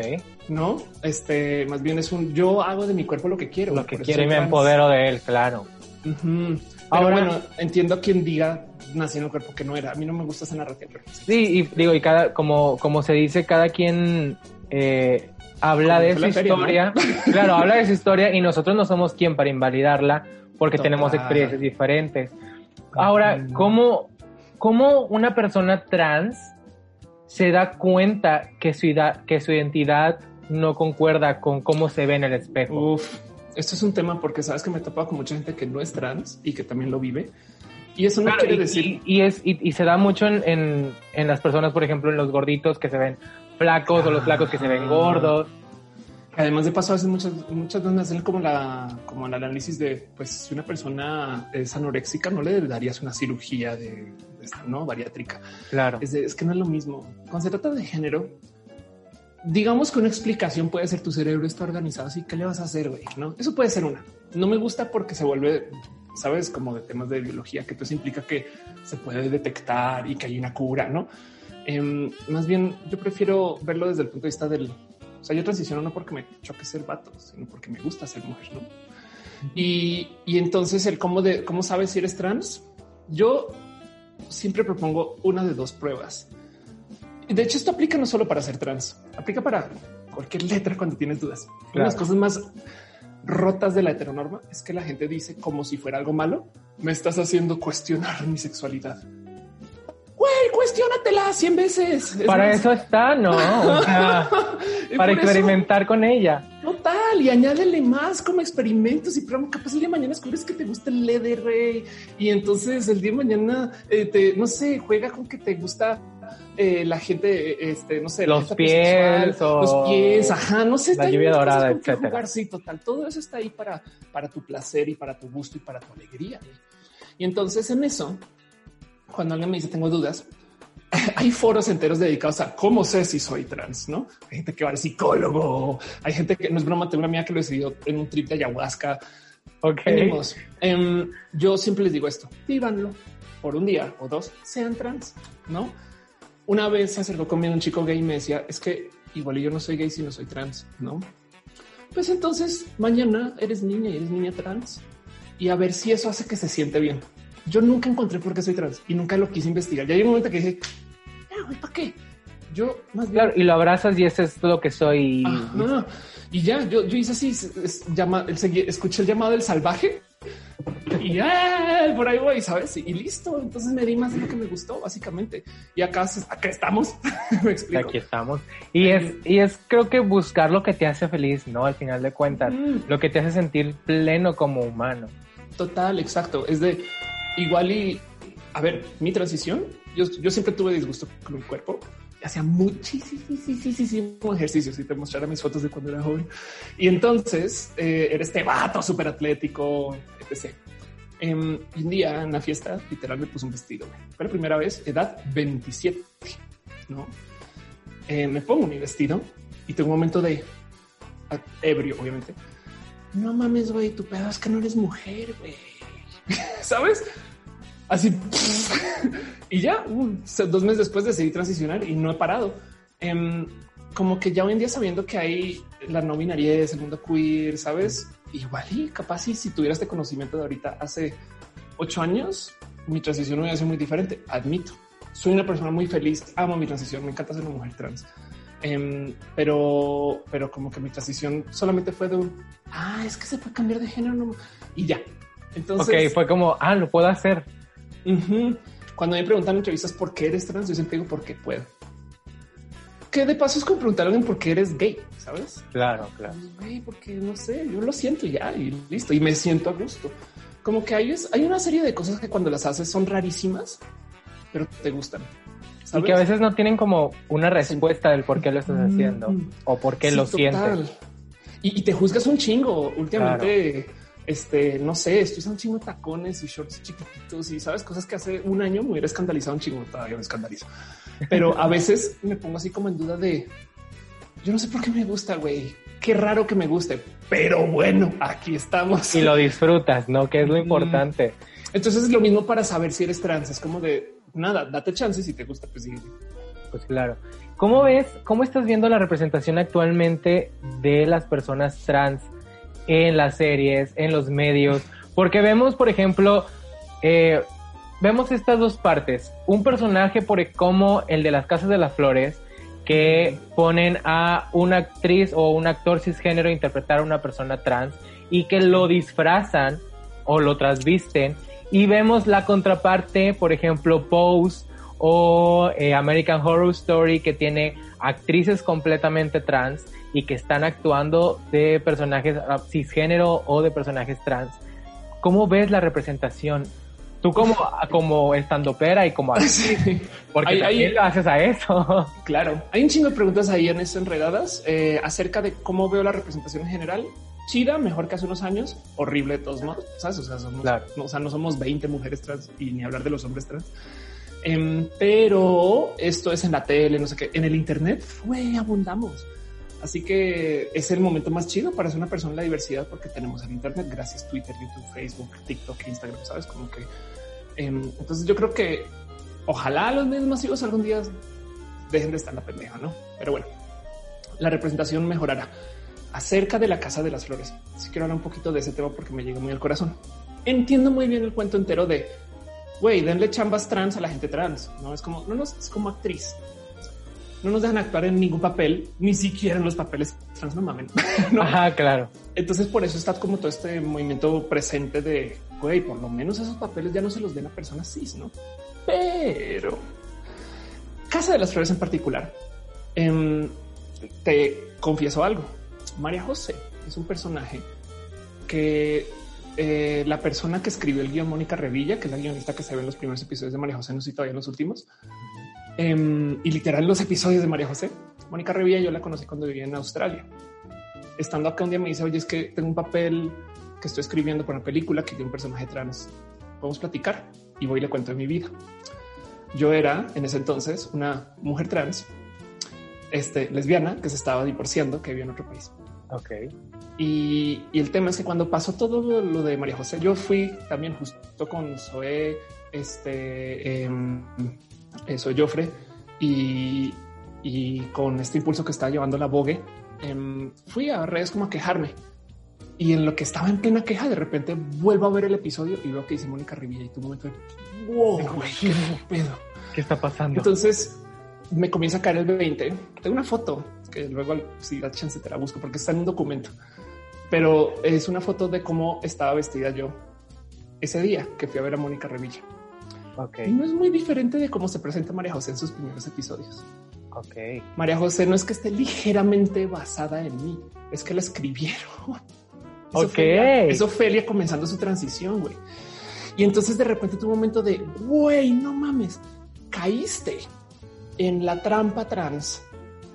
No, este más bien es un yo hago de mi cuerpo lo que quiero. Lo que quiere y me trans. empodero de él, claro. Ahora- bueno, entiendo a quien diga nací en el cuerpo que no era. A mí no me gusta esa narrativa. pero sí. Y digo, y cada, como, como se dice, cada quien eh, habla Como de su feria, historia. <laughs> Claro, habla de su historia y nosotros no somos quien para invalidarla porque Total. tenemos experiencias diferentes. Ahora. ¿cómo, ¿cómo una persona trans se da cuenta que su, ida- que su identidad no concuerda con cómo se ve en el espejo? Uf, esto es un tema porque sabes que me he topado con mucha gente que no es trans y que también lo vive. Y eso no Claro, quiere y, decir y- y es, y, y se da mucho en, en, en las personas, por ejemplo, en los gorditos que se ven flacos o los flacos que se ven Ah. gordos. Además de paso, veces muchas, muchas veces hacen como la, como el análisis de, pues, si una persona es anoréxica, no le darías una cirugía de, no bariátrica. Claro. Es, de- es que no es lo mismo. Cuando se trata de género, digamos que una explicación puede ser tu cerebro está organizado así. ¿Qué le vas a hacer? güey? No, eso puede ser una. No me gusta porque se vuelve, sabes, como de temas de biología, que eso implica que se puede detectar y que hay una cura, no? Em, más bien, yo prefiero verlo desde el punto de vista del. O sea, yo transiciono no porque me choque ser vato, sino porque me gusta ser mujer, no? Y, y entonces el cómo de cómo sabes si eres trans. Yo siempre propongo una de dos pruebas. De hecho, esto aplica no solo para ser trans, aplica para cualquier letra cuando tienes dudas. Una de las cosas más rotas de la heteronorma es que la gente dice como si fuera algo malo, me estás haciendo cuestionar mi sexualidad. Güey, cuestiónatela 100 veces. Es Para más, eso está, ¿no? O sea, <laughs> y para eso- experimentar con ella. Y añádele más como experimentos y prueba. Capaz el día de mañana descubres que te gusta el güey. Y entonces el día de mañana, eh, te, no sé, juega con que te gusta eh, la gente, este, no sé, Los pies los pies, ajá, no sé. la lluvia dorada, etcétera. jugar, Sí, total, todo eso está ahí para, para tu placer y para tu gusto y para tu alegría. Y entonces en eso, cuando alguien me dice tengo dudas, <laughs> hay foros enteros dedicados a cómo sé si soy trans, ¿no? Hay gente que va al psicólogo, hay gente que no es broma, tengo una amiga que lo decidió en un trip de ayahuasca. Ok. Em, yo siempre les digo esto, vívanlo por un día o dos, sean trans, ¿no? Una vez se acercó conmigo un chico gay y me decía, es que igual yo no soy gay si no soy trans, ¿no? Pues entonces mañana eres niña y eres niña trans y a ver si eso hace que se siente bien. Yo nunca encontré por qué soy trans y nunca lo quise investigar. Ya hay un momento que dije, "Ah, ¿para qué? Yo más bien Claro, y lo abrazas y eso es lo que soy. Ajá. Y ya, yo, yo hice así, es- es- llama, escuché el llamado del salvaje y ya por ahí voy, sabes? Y, y listo. Entonces me di más de lo que me gustó, básicamente. Y acá, acá estamos. <laughs> me explico. Aquí estamos. Y es, y es creo que buscar lo que te hace feliz, ¿no? Al final de cuentas, Mm. lo que te hace sentir pleno como humano. Total, exacto. Es de igual y a ver, mi transición. Yo, yo siempre tuve disgusto con mi cuerpo. Hacía muchísimo ejercicio. Si te mostrara mis fotos de cuando era joven. Y entonces eh, era este vato súper atlético, etc. Em, un día en la fiesta, literal, me puse un vestido. Fue la primera vez, edad 27. No Eh, me pongo mi vestido y tengo un momento de ebrio, obviamente. No mames, güey, tu pedo es que no eres mujer, güey. <laughs> ¿Sabes? Así. <laughs> y ya, dos meses después decidí transicionar y no he parado. Em, como que ya hoy en día sabiendo que hay la no binariedad, el mundo queer, ¿sabes? Igual y capaz si, si tuviera este conocimiento de ahorita hace ocho años, mi transición hubiera sido muy diferente, admito. Soy una persona muy feliz, amo mi transición, me encanta ser una mujer trans. Em, pero, pero como que mi transición solamente fue de un, ah, es que se puede cambiar de género y ya. Entonces, ok, fue como, ah, lo puedo hacer. Cuando me preguntan en entrevistas por qué eres trans, yo siempre digo porque puedo. Que de paso es como preguntar a alguien por qué eres gay, ¿sabes? Claro, claro. Pues, porque no sé, yo lo siento ya y listo. Y me siento a gusto. Como que hay, hay una serie de cosas que cuando las haces son rarísimas, pero te gustan. Y que a veces no tienen como una respuesta del por qué lo estás haciendo o por qué lo sientes. Y, te juzgas un chingo. Últimamente, este, no sé, estoy usando un chingo de tacones y shorts chiquititos y sabes cosas que hace un año me hubiera escandalizado un chingo. Todavía me escandalizo, pero a veces me pongo así como en duda de yo no sé por qué me gusta, güey. Qué raro que me guste, pero bueno, aquí estamos. Y lo disfrutas, ¿no? Que es lo importante. Entonces es lo mismo para saber si eres trans. Es como de nada, date chance si te gusta, pues sí. Pues claro. ¿Cómo ves, cómo estás viendo la representación actualmente de las personas trans en las series, en los medios? Porque vemos, por ejemplo, eh, vemos estas dos partes. Un personaje por como el de las Casas de las Flores, que ponen a una actriz o un actor cisgénero a interpretar a una persona trans y que lo disfrazan o lo trasvisten y vemos la contraparte, por ejemplo, Pose o eh, American Horror Story, que tiene actrices completamente trans y que están actuando de personajes ah, cisgénero o de personajes trans. ¿Cómo ves la representación? Tú como, como estandopera y como <laughs> porque ahí, lo haces a eso. <laughs> Claro, hay un chingo de preguntas ahí en estas enredadas eh, acerca de cómo veo la representación en general chida, mejor que hace unos años, horrible de todos modos, ¿sabes? O sea, somos, no, o sea, no somos 20 mujeres trans y ni hablar de los hombres trans. Em, pero esto es en la tele, no sé qué, en el Internet, güey, abundamos. Así que es el momento más chido para ser una persona en la diversidad porque tenemos el Internet, gracias Twitter, YouTube, Facebook, TikTok, Instagram, ¿sabes? Como que... Em, entonces yo creo que ojalá los medios masivos algún día dejen de estar en la pendeja, ¿no? Pero bueno, la representación mejorará acerca de la Casa de las Flores. Si quiero hablar un poquito de ese tema porque me llega muy al corazón. Entiendo muy bien el cuento entero de, güey, denle chambas trans a la gente trans. No es como, no nos es como actriz. No nos dejan actuar en ningún papel, ni siquiera en los papeles trans, no mamen. <laughs> Ajá, claro. Entonces por eso está como todo este movimiento presente de, güey, por lo menos esos papeles ya no se los den a personas cis, ¿no? Pero Casa de las Flores en particular, em, te confieso algo María José es un personaje que eh, la persona que escribió el guion, Mónica Revilla, que es la guionista que se ve en los primeros episodios de María José, no sé todavía en los últimos, em, y literal los episodios de María José, Mónica Revilla yo la conocí cuando vivía en Australia. Estando acá un día me dice, oye, es que tengo un papel que estoy escribiendo para una película que tiene un personaje trans. Vamos a platicar y voy y le cuento de mi vida. Yo era en ese entonces una mujer trans, este, lesbiana, que se estaba divorciando, que vivía en otro país. Ok. Y, el tema es que cuando pasó todo lo de María José, yo fui también justo con Zoe, este, eh, eso, Joffre, y, y, con este impulso que estaba llevando la Vogue, em, fui a redes como a quejarme. Y en lo que estaba en plena queja, de repente vuelvo a ver el episodio y veo que dice Mónica Rivilla y tu momento de wow, qué pedo. ¿Qué está pasando? Entonces me comienza a caer el 20. Tengo una foto que luego si da chance te la busco porque está en un documento, pero es una foto de cómo estaba vestida yo ese día que fui a ver a Mónica Revilla. Okay. no es muy diferente de cómo se presenta María José en sus primeros episodios. Ok. María José no es que esté ligeramente basada en mí, es que la escribieron. <laughs> Es ok. Ofelia, es Ofelia comenzando su transición, güey. Y entonces de repente tu momento de, güey, no mames, caíste en la trampa trans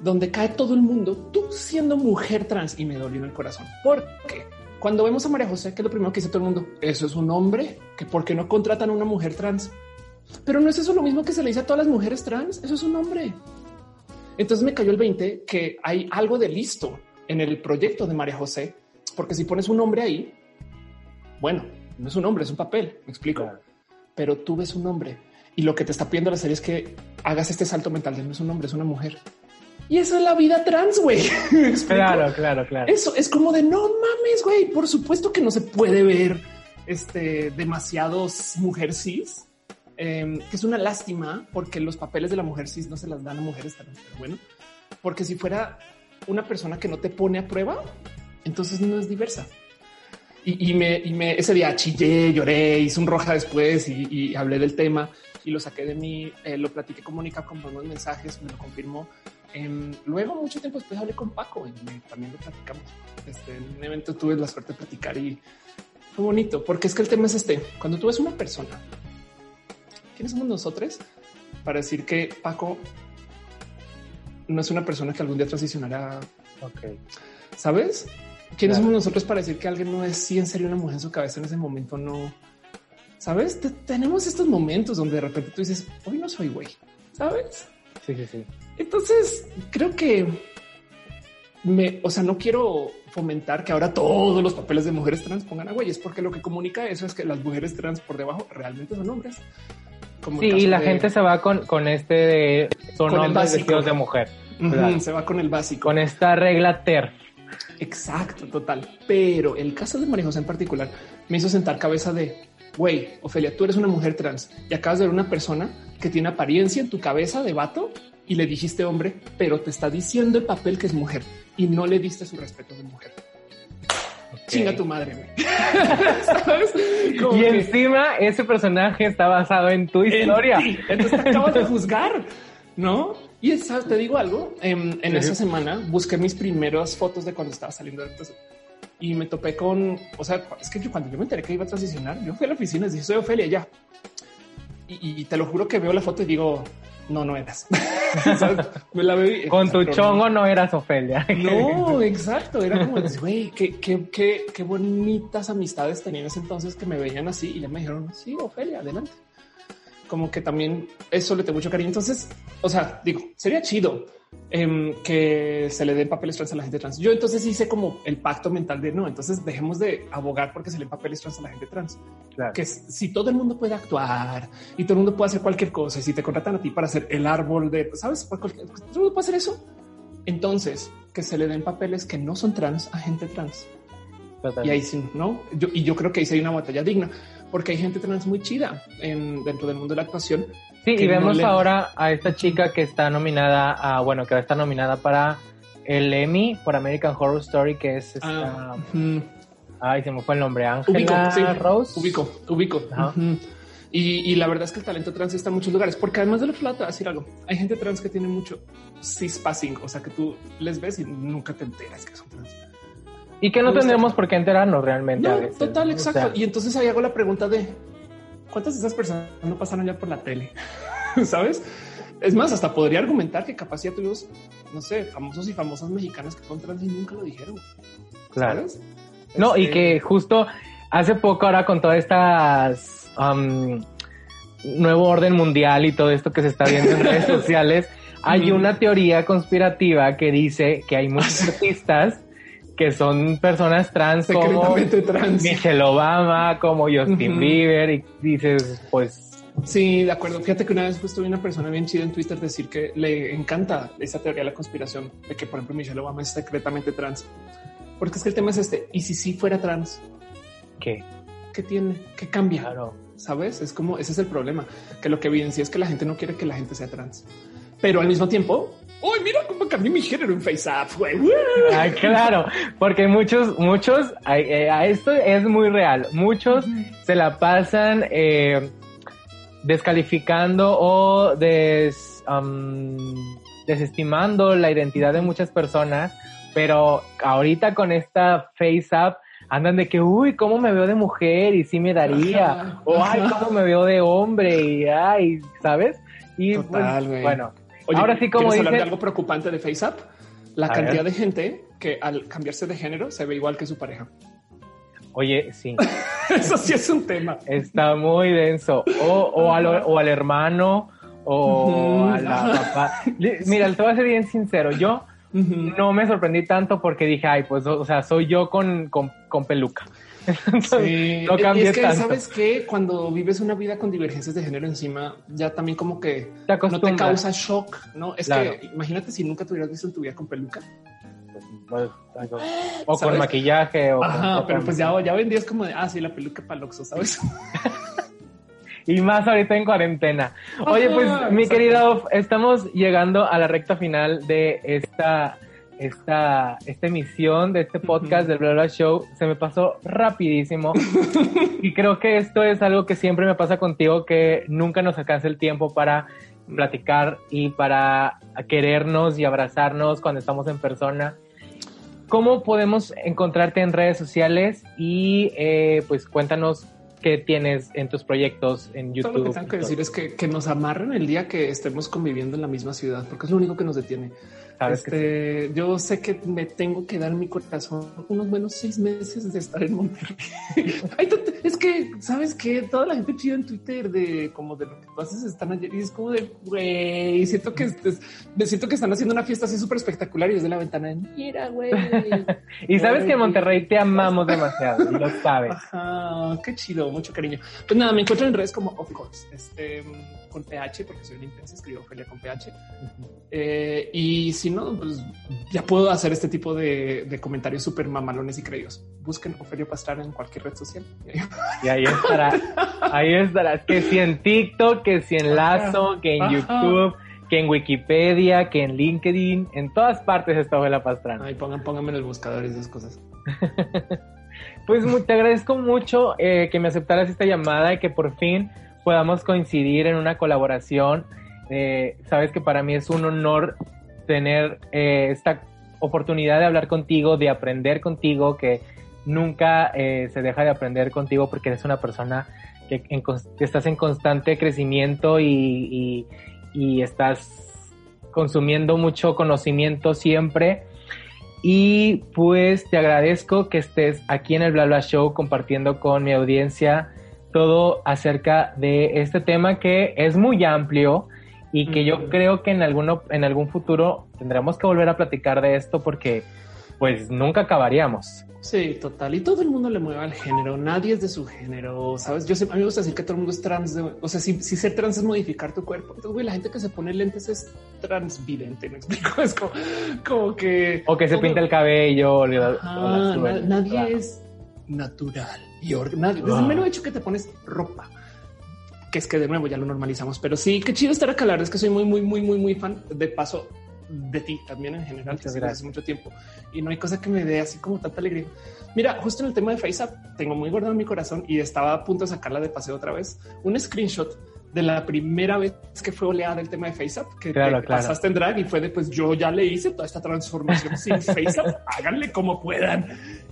donde cae todo el mundo, tú siendo mujer trans y me dolió en el corazón. Porque cuando vemos a María José, que es lo primero que dice todo el mundo, eso es un hombre que por qué no contratan a una mujer trans. Pero no es eso lo mismo que se le dice a todas las mujeres trans. Eso es un hombre. Entonces me cayó el 20 que hay algo de listo en el proyecto de María José, porque si pones un hombre ahí, bueno, no es un hombre, es un papel. Me explico, pero tú ves un hombre y lo que te está pidiendo la serie es que hagas este salto mental de no es un hombre, es una mujer. Y eso es la vida trans, güey. <laughs> claro, claro, claro. Eso es como de no mames, güey. Por supuesto que no se puede ver este demasiados mujer cis, em, que es una lástima porque los papeles de la mujer cis no se las dan a mujeres trans. Pero bueno, porque si fuera una persona que no te pone a prueba, entonces no es diversa. Y, y me, y me, ese día chillé, lloré, hice un roja después y, y hablé del tema y lo saqué de mí, eh, lo platiqué con Mónica con buenos mensajes, me lo confirmó. Em, luego, mucho tiempo después hablé con Paco y me- también lo platicamos. Este, en un evento tuve la suerte de platicar y fue bonito, porque es que el tema es este, cuando tú ves una persona, ¿quiénes somos nosotros para decir que Paco no es una persona que algún día transicionará Ok. ¿Sabes? ¿Quiénes Claro. somos nosotros para decir que alguien no es sí en serio una mujer en su cabeza en ese momento? No. ¿Sabes? Te- tenemos estos momentos donde de repente tú dices, hoy no soy güey. ¿Sabes? Sí, sí, sí. Entonces, creo que me, o sea, no quiero fomentar que ahora todos los papeles de mujeres trans pongan a güeyes, porque lo que comunica eso es que las mujeres trans por debajo realmente son hombres. Como Sí, y la de- gente se va con, con este de son Con hombres vestidos de mujer. Se va con el básico. Con esta regla TER. Exacto, total. Pero el caso de María José en particular me hizo sentar cabeza de, güey, Ofelia, tú eres una mujer trans y acabas de ver una persona que tiene apariencia en tu cabeza de vato y le dijiste hombre, pero te está diciendo el papel que es mujer y no le diste su respeto de mujer. Chinga tu madre, güey. <laughs> ¿Sabes? Como Y que- encima ese personaje está basado en tu historia. en. Entonces te acabas de <laughs> juzgar, ¿no? Y ¿sabes? te digo algo. En, en Sí. esa semana busqué mis primeras fotos de cuando estaba saliendo proceso y me topé con, o sea, es que yo cuando yo me enteré que iba a transicionar, yo fui a la oficina y dije, soy Ofelia ya. Y, y te lo juro que veo la foto y digo, no, no eras. <laughs> Con tu chongo no eras Ofelia. <laughs> no, exacto. Era como, güey, qué, qué, qué, qué bonitas amistades tenía en ese entonces que me veían así y ya me dijeron, sí, Ofelia, adelante. Como que también eso le tengo mucho cariño. Entonces, o sea, digo, sería chido em, que se le den papeles trans a la gente trans. Yo entonces hice como el pacto mental de no, entonces dejemos de abogar porque se le den papeles trans a la gente trans. Claro. Que si todo el mundo puede actuar y todo el mundo puede hacer cualquier cosa, y si te contratan a ti para hacer el árbol de, sabes, cualquier- todo el mundo puede hacer eso. Entonces, que se le den papeles que no son trans a gente trans. Y ahí sí, no. Yo, y yo creo que ahí sí hay una batalla digna, porque hay gente trans muy chida en, dentro del mundo de la actuación. Sí, que y no vemos le- ahora a esta chica que está nominada a, bueno, que va a estar nominada para el Emmy por American Horror Story, que es esta, ujú. ay, se me fue el nombre, ubico, Ángela sí, Rose. ubico, ubico. Y, y la verdad es que el talento trans está en muchos lugares, porque además de lo plata, voy a decir algo, hay gente trans que tiene mucho cispassing, o sea que tú les ves y nunca te enteras que son trans. Y que no gusta. tendremos por qué enterarnos realmente. a No, veces, total, exacto. sea, y entonces ahí hago la pregunta de cuántas de esas personas no pasaron ya por la tele, <laughs> sabes? Es más, hasta podría argumentar que capaz ya tuvimos, no sé, famosos y famosas mexicanas que fueron trans y nunca lo dijeron. Claro. ¿sabes? No, y Este, que justo hace poco ahora con todas estas um, nuevo orden mundial y todo esto que se está viendo en redes <laughs> sociales, hay una teoría conspirativa que dice que hay muchos <laughs> artistas que son personas trans como secretamente trans. Michelle Obama, como Justin. Bieber, y dices, pues, Sí, de acuerdo. Fíjate que una vez justo vi una persona bien chida en Twitter decir que le encanta esa teoría de la conspiración de que, por ejemplo, Michelle Obama es secretamente trans. Porque es que el tema es este. Y si sí fuera trans, ¿qué? ¿qué tiene? ¿Qué cambia? Claro. Sabes? Es como ese es el problema, que lo que evidencia es que la gente no quiere que la gente sea trans, pero al mismo tiempo, uy, mira cómo cambié mi género en FaceApp, güey. Ay, claro, porque muchos, muchos, ay, eh, a esto es muy real, muchos se la pasan eh, descalificando o des, am, desestimando la identidad de muchas personas, pero ahorita con esta face up andan de que, uy, ¿cómo me veo de mujer? Y sí me daría, Ajá, o ay, ajá. ¿cómo me veo de hombre? Y ay, ¿sabes? Y pues, Total, güey. bueno, Oye, ahora sí como ¿quieres hablar de algo preocupante de FaceApp? La A cantidad ver. de gente que al cambiarse de género se ve igual que su pareja. oye, sí. <laughs> Eso sí es un tema. Está muy denso. O, o, al, o al hermano, o a la papá. Mira, te voy a ser bien sincero. Yo no me sorprendí tanto porque dije, ay, pues, o, o sea, soy yo con, con, con peluca. Sí. no Y cambié es que tanto. sabes que cuando vives una vida con divergencias de género encima, ya también como que Te no te causa shock, ¿no? Es Claro. que imagínate si nunca te hubieras visto en tu vida con peluca. Pues, algo- O ¿Sabes? con maquillaje. O con- Ajá, o pero con- pues ya, ya hoy en día es como de, ah, sí, la peluca para Loxo, ¿sabes? <laughs> Y más ahorita en cuarentena. Oye, Ajá, pues, mi Of, estamos llegando a la recta final de esta esta, esta emisión de este podcast del Bla Bla Show. Se me pasó rapidísimo. <laughs> y creo que esto es algo que siempre me pasa contigo, que nunca nos alcanza el tiempo para platicar y para querernos y abrazarnos cuando estamos en persona. ¿Cómo podemos encontrarte en redes sociales? Y eh, pues cuéntanos qué tienes en tus proyectos en YouTube. Todo lo que tengo que decir es que, que nos amarren el día que estemos conviviendo en la misma ciudad, porque es lo único que nos detiene. Este, yo sé que me tengo que dar mi corazón unos buenos seis meses de estar en Monterrey. <laughs> es que sabes que toda la gente chida en Twitter de como de lo que tú haces están ayer y es como de güey. Siento que me siento que están haciendo una fiesta así súper espectacular y desde la ventana de mira, güey. <laughs> y sabes que en Monterrey te amamos demasiado y lo sabes. qué chido, mucho cariño. Pues nada, me encuentro en redes como of course, este con PH, porque soy una intensa, escribo Ophelia con PH. Eh, y si no, pues ya puedo hacer este tipo de, comentarios súper mamalones y creídos. Busquen Ofelio Pastrana en cualquier red social. Y ahí estará. ahí estará. Que si en TikTok, que si en Lazo, que en YouTube que en Wikipedia, que en LinkedIn, en todas partes está Ofelia Pastrana. Ay, pongan, pónganme en el buscador esas cosas. <laughs> pues te agradezco mucho eh, que me aceptaras esta llamada y que por fin podamos coincidir en una colaboración. Eh, sabes que para mí es un honor tener eh, esta oportunidad de hablar contigo, de aprender contigo, que nunca eh, se deja de aprender contigo porque eres una persona que, estás en constante crecimiento y, y, estás consumiendo mucho conocimiento siempre. Y pues te agradezco que estés aquí en el Bla Bla Show compartiendo con mi audiencia todo acerca de este tema que es muy amplio y que yo creo que en, alguno, en algún futuro tendremos que volver a platicar de esto porque pues nunca acabaríamos. Sí, total. Y todo el mundo le mueve al género. Nadie es de su género. Sabes, yo sé, a mí me gusta decir que todo el mundo es trans. o sea, si, ser trans es modificar tu cuerpo, entonces, güey, la gente que se pone lentes es transvidente. Me explico. <laughs> Es como, que. O que se pinta el cabello. nadie es natural y ordenado. Desde el mero hecho que te pones ropa, que es que de nuevo ya lo normalizamos, pero sí, qué chido estar acá. La verdad es que soy muy, muy, muy, muy, muy fan de paso de ti también en general. Desde hace mucho tiempo y no hay cosa que me dé así como tanta alegría. Mira, justo en el tema de FaceApp, tengo muy guardado en mi corazón y estaba a punto de sacarla de paseo otra vez. Un screenshot de la primera vez que fue oleada el tema de FaceApp, que pasaste en drag y fue de pues yo ya le hice toda esta transformación sin FaceApp, <laughs> háganle como puedan.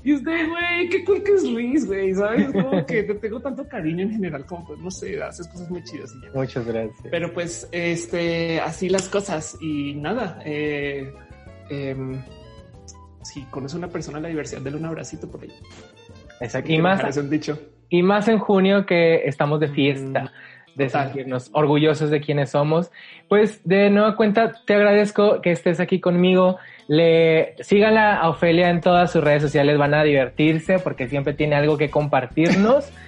Y usted, güey, qué cool que es Luis, güey, ¿sabes? Como que te tengo tanto cariño en general, como pues, no sé, haces cosas muy chidas. Y Muchas gracias. Pero pues, este, así las cosas y nada, eh, eh, si conoce una persona la diversidad, denle un abracito por ahí. Exacto. Y más, dicho. y más en junio que estamos de fiesta. Mm de sentirnos orgullosos de quienes somos. Pues de nueva cuenta, te agradezco que estés aquí conmigo. Le síganla a Ofelia en todas sus redes sociales, van a divertirse porque siempre tiene algo que compartirnos. <laughs>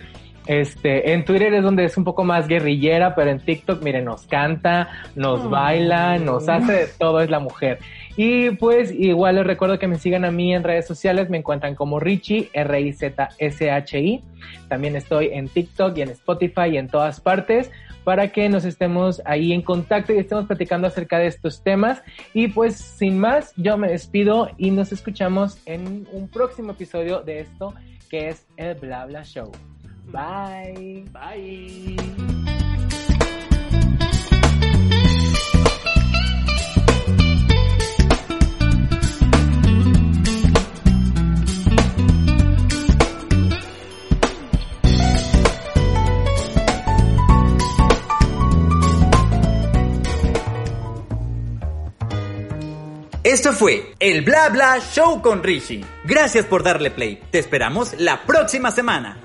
Este, en Twitter es donde es un poco más guerrillera, pero en TikTok, miren, nos canta, nos baila, nos hace de todo, es la mujer. Y pues igual les recuerdo que me sigan a mí en redes sociales, me encuentran como Richie, R-I-Z-S-H-I. También estoy en TikTok y en Spotify y en todas partes para que nos estemos ahí en contacto y estemos platicando acerca de estos temas. Y pues sin más, yo me despido y nos escuchamos en un próximo episodio de esto que es el Bla Bla Show. Bye. Bye. Esto fue el Bla Bla Show con Rishi. Gracias por darle play. Te esperamos la próxima semana.